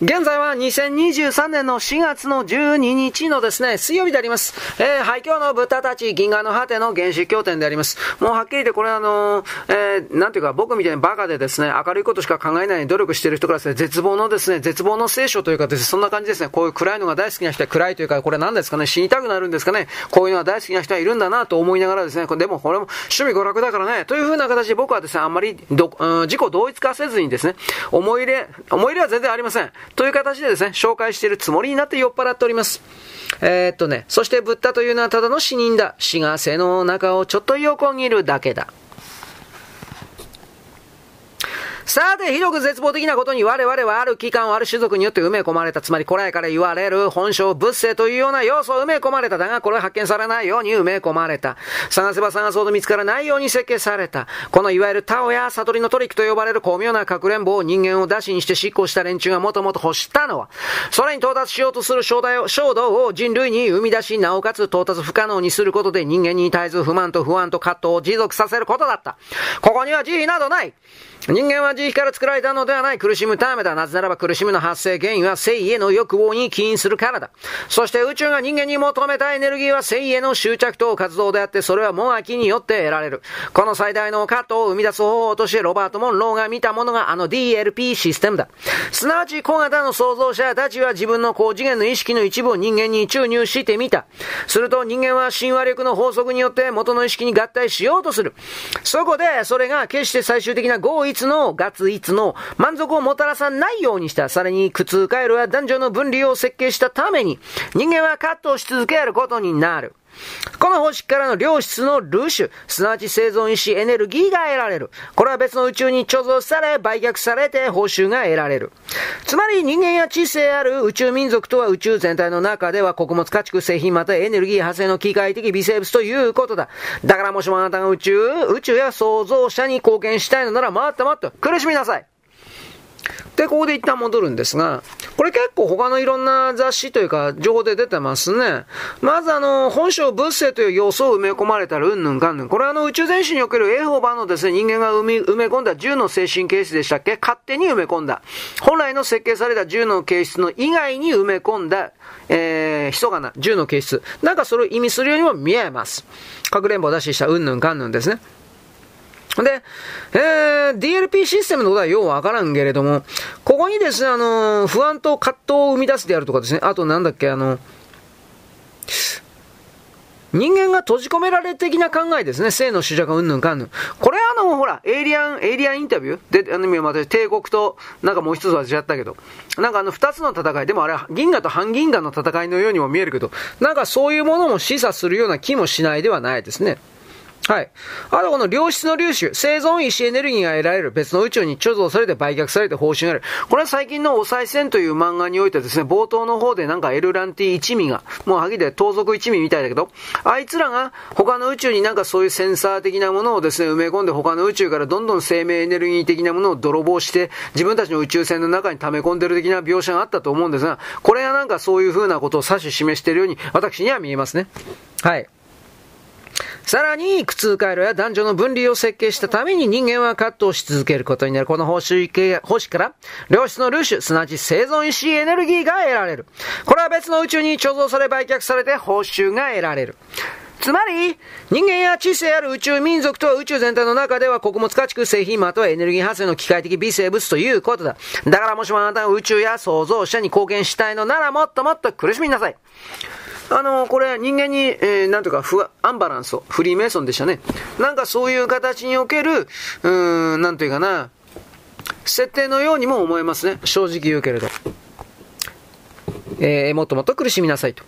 現在は2023年の4月の12日のですね、水曜日であります。えー、廃墟の豚たち銀河の果ての原始経典であります。もうはっきり言ってこれあのー、えー、なんていうか僕みたいにバカでですね、明るいことしか考えない努力してる人からですね、絶望のですね、絶望の聖書というかですね、そんな感じですね、こういう暗いのが大好きな人は暗いというか、これ何ですかね、死にたくなるんですかね、こういうのが大好きな人はいるんだなと思いながらですね、でもこれも趣味娯楽だからね、というふうな形で僕はですね、あんまりど、うん、自己同一化せずにですね、思い入れ、思い入れは全然ありません。という形でですね、紹介しているつもりになって酔っ払っております。えー、っとね、そしてブッダというのはただの死人だ。死が背の中をちょっと横切るだけだ。さて、ひどく絶望的なことに我々はある期間をある種族によって埋め込まれた。つまり、古来から言われる本性仏性というような要素を埋め込まれた。だが、これは発見されないように埋め込まれた。探せば探そうと見つからないように設計された。このいわゆるタオや悟りのトリックと呼ばれる巧妙なかくれんぼを人間を打死にして執行した連中がもともと欲したのは、それに到達しようとする衝動を人類に生み出し、なおかつ到達不可能にすることで人間に絶えず不満と不安と葛藤を持続させることだった。ここには慈悲などない。人間は慈悲から作られたのではない苦しむためだ。なぜならば苦しみの発生原因は生への欲望に起因するからだ。そして宇宙が人間に求めたエネルギーは生への執着と活動であって、それはモアキによって得られる。この最大のカットを生み出す方法としてロバート・モンローが見たものがあの DLP システムだ。すなわち小型の創造者たちは自分の高次元の意識の一部を人間に注入してみた。すると人間は神話力の法則によって元の意識に合体しようとする。そこで、それが決して最終的な合つのガツイツの満足をもたらさないようにした、さらに苦痛回路は男女の分離を設計したために、人間はカットし続けることになる。この星からの良質のルーシュ、すなわち生存意志エネルギーが得られる。これは別の宇宙に貯蔵され、売却されて報酬が得られる。つまり人間や知性ある宇宙民族とは宇宙全体の中では穀物家畜製品またエネルギー派生の機械的微生物ということだ。だからもしもあなたが宇宙、宇宙や創造者に貢献したいのなら、もっともっと苦しみなさい。で、ここで一旦戻るんですが、これ結構他のいろんな雑誌というか情報で出てますね。まずあの、本性物性という要素を埋め込まれたらうんぬんかんぬん。これはあの宇宙全史における A 法版のですね、人間が埋め埋め込んだ10の精神形質でしたっけ？勝手に埋め込んだ。本来の設計された10の形質の以外に埋め込んだ、えー、ひそかな10の形質。なんかそれを意味するようにも見えます。かくれんぼを出ししたうんぬんかんぬんですね。で、えー、DLP システムのことはようわからんけれども、ここにですね、あの、不安と葛藤を生み出すであるとかですね、あとなんだっけ、あの、人間が閉じ込められ的な考えですね。性の主役うんぬんかんぬん。これあの、ほら、エイリアン、エイリアンインタビュー？で、あの、今また帝国と、なんかもう一つ忘れちゃったけど、なんかあの、二つの戦い、でもあれ、銀河と半銀河の戦いのようにも見えるけど、なんかそういうものも示唆するような気もしないではないですね。はい。あとこの良質の粒子、生存意志エネルギーが得られる別の宇宙に貯蔵されて売却されて報酬がある。これは最近のお賽銭という漫画においてですね、冒頭の方でなんかエルランティ一味が、もうはぎで盗賊一味みたいだけど、あいつらが他の宇宙になんかそういうセンサー的なものをですね、埋め込んで他の宇宙からどんどん生命エネルギー的なものを泥棒して、自分たちの宇宙船の中に溜め込んでる的な描写があったと思うんですが、これがなんかそういう風なことを指し示しているように、私には見えますね。はい。さらに、苦痛回路や男女の分離を設計したために人間は葛藤し続けることになる。この星星から、良質のルーシュ、すなわち生存意志エネルギーが得られる。これは別の宇宙に貯蔵され売却されて報酬が得られる。つまり、人間や知性ある宇宙民族とは宇宙全体の中では穀物家畜製品またはエネルギー発生の機械的微生物ということだ。だからもしもあなたが宇宙や創造者に貢献したいのならもっともっと苦しみなさい。あの、これ人間に、えー、なんとか不アンバランスを、フリーメイソンでしたね。なんかそういう形における、うーん、なんというかな、設定のようにも思えますね。正直言うけれど。えー、もっともっと苦しみなさいと。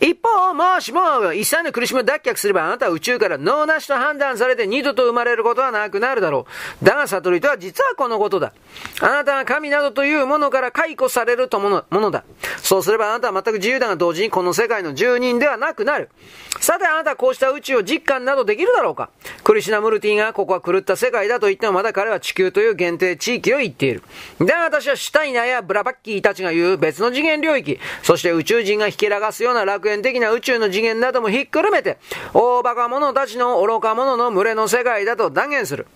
一方、もしも、一切の苦しみを脱却すれば、あなたは宇宙から脳なしと判断されて二度と生まれることはなくなるだろう。だが、悟りとは実はこのことだ。あなたは神などというものから解雇されるとものものだ。そうすればあなたは全く自由だが同時にこの世界の住人ではなくなる。さてあなたはこうした宇宙を実感などできるだろうかクリシナムルティがここは狂った世界だと言ってもまだ彼は地球という限定地域を言っている。だが私はシュタイナーやブラバッキーたちが言う別の次元領域、そして宇宙人が引き流すような楽園的な宇宙の次元などもひっくるめて、大バカ者たちの愚か者の群れの世界だと断言する。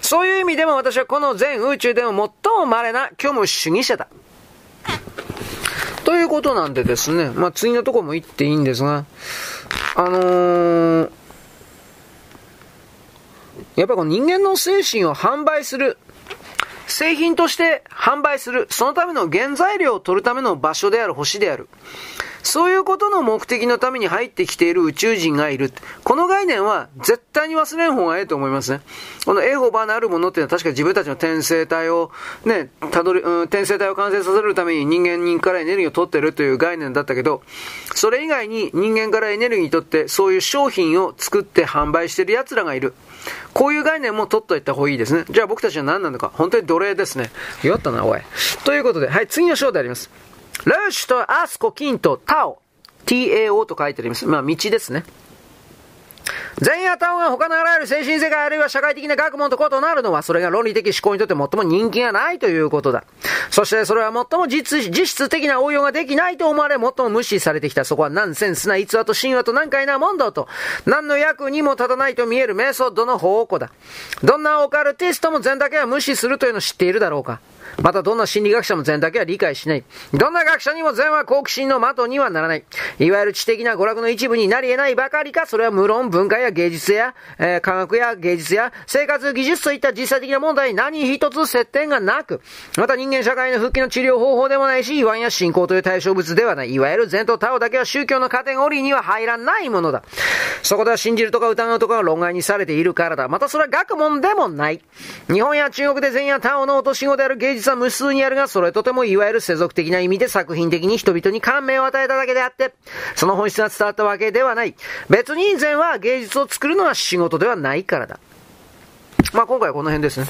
そういう意味でも私はこの全宇宙でも最も稀な虚無主義者だ。ということなんでですね、まあ、次のとこも言っていいんですが、あのー、やっぱこの人間の精神を販売する、製品として販売する、そのための原材料を取るための場所である星である。そういうことの目的のために入ってきている宇宙人がいる。この概念は絶対に忘れん方がいいと思いますね。このエホバなるものっていうのは確か自分たちの転生体をね、たどり、うん、転生体を完成させるために人間人からエネルギーを取ってるという概念だったけど、それ以外に人間からエネルギーを取ってそういう商品を作って販売してる奴らがいる。こういう概念も取っといた方がいいですね。じゃあ僕たちは何なのか。本当に奴隷ですね。弱ったな、おい。ということで、はい、次の章であります。ルーシュとアスコ、キンとタオ。tao と書いてあります。まあ、道ですね。善やタオが他のあらゆる精神世界あるいは社会的な学問と異なるのは、それが論理的思考にとって最も人気がないということだ。そしてそれは最も実質的な応用ができないと思われ、最も無視されてきた。そこはナンセンスな逸話と神話と難解な問答と、何の役にも立たないと見えるメソッドの宝庫だ。どんなオカルティストも善だけは無視するというのを知っているだろうか。またどんな心理学者も善だけは理解しない。どんな学者にも善は好奇心の的にはならない。いわゆる知的な娯楽の一部になり得ないばかりか、それは無論文化や芸術や、えー、科学や芸術や生活技術といった実際的な問題に何一つ接点がなく、また人間社会の復帰の治療方法でもないし、言や信仰という対象物ではない。いわゆる善とタオだけは宗教のカテゴリーには入らないものだ。そこでは信じるとか疑うとかが論外にされているからだ。またそれは学問でもない。日本や中国で善やタオの落とし子である芸術実は無数にあるが、それとてもいわゆる世俗的な意味で作品的に人々に感銘を与えただけであって、その本質が伝わったわけではない。別に以前は芸術を作るのは仕事ではないからだ。まあ今回はこの辺ですね。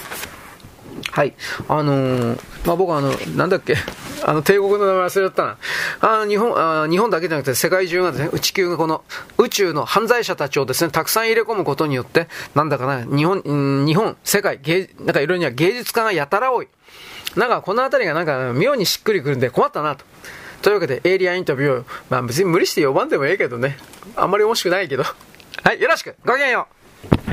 はい。あのー、まあ、僕はあの、なんだっけ、あの、帝国の名前忘れちゃったな。あの日本あ、日本だけじゃなくて世界中がですね、地球がこの宇宙の犯罪者たちをですね、たくさん入れ込むことによって、なんだかな、日本、日本、世界、芸、なんかいろいろには芸術家がやたら多い。なんかこの辺りがなんか妙にしっくりくるんで困ったなと。というわけで、エイリアンインタビューを、まあ別に無理して呼ばんでもええけどね。あんまり面白くないけど。はい、よろしくごきげんよう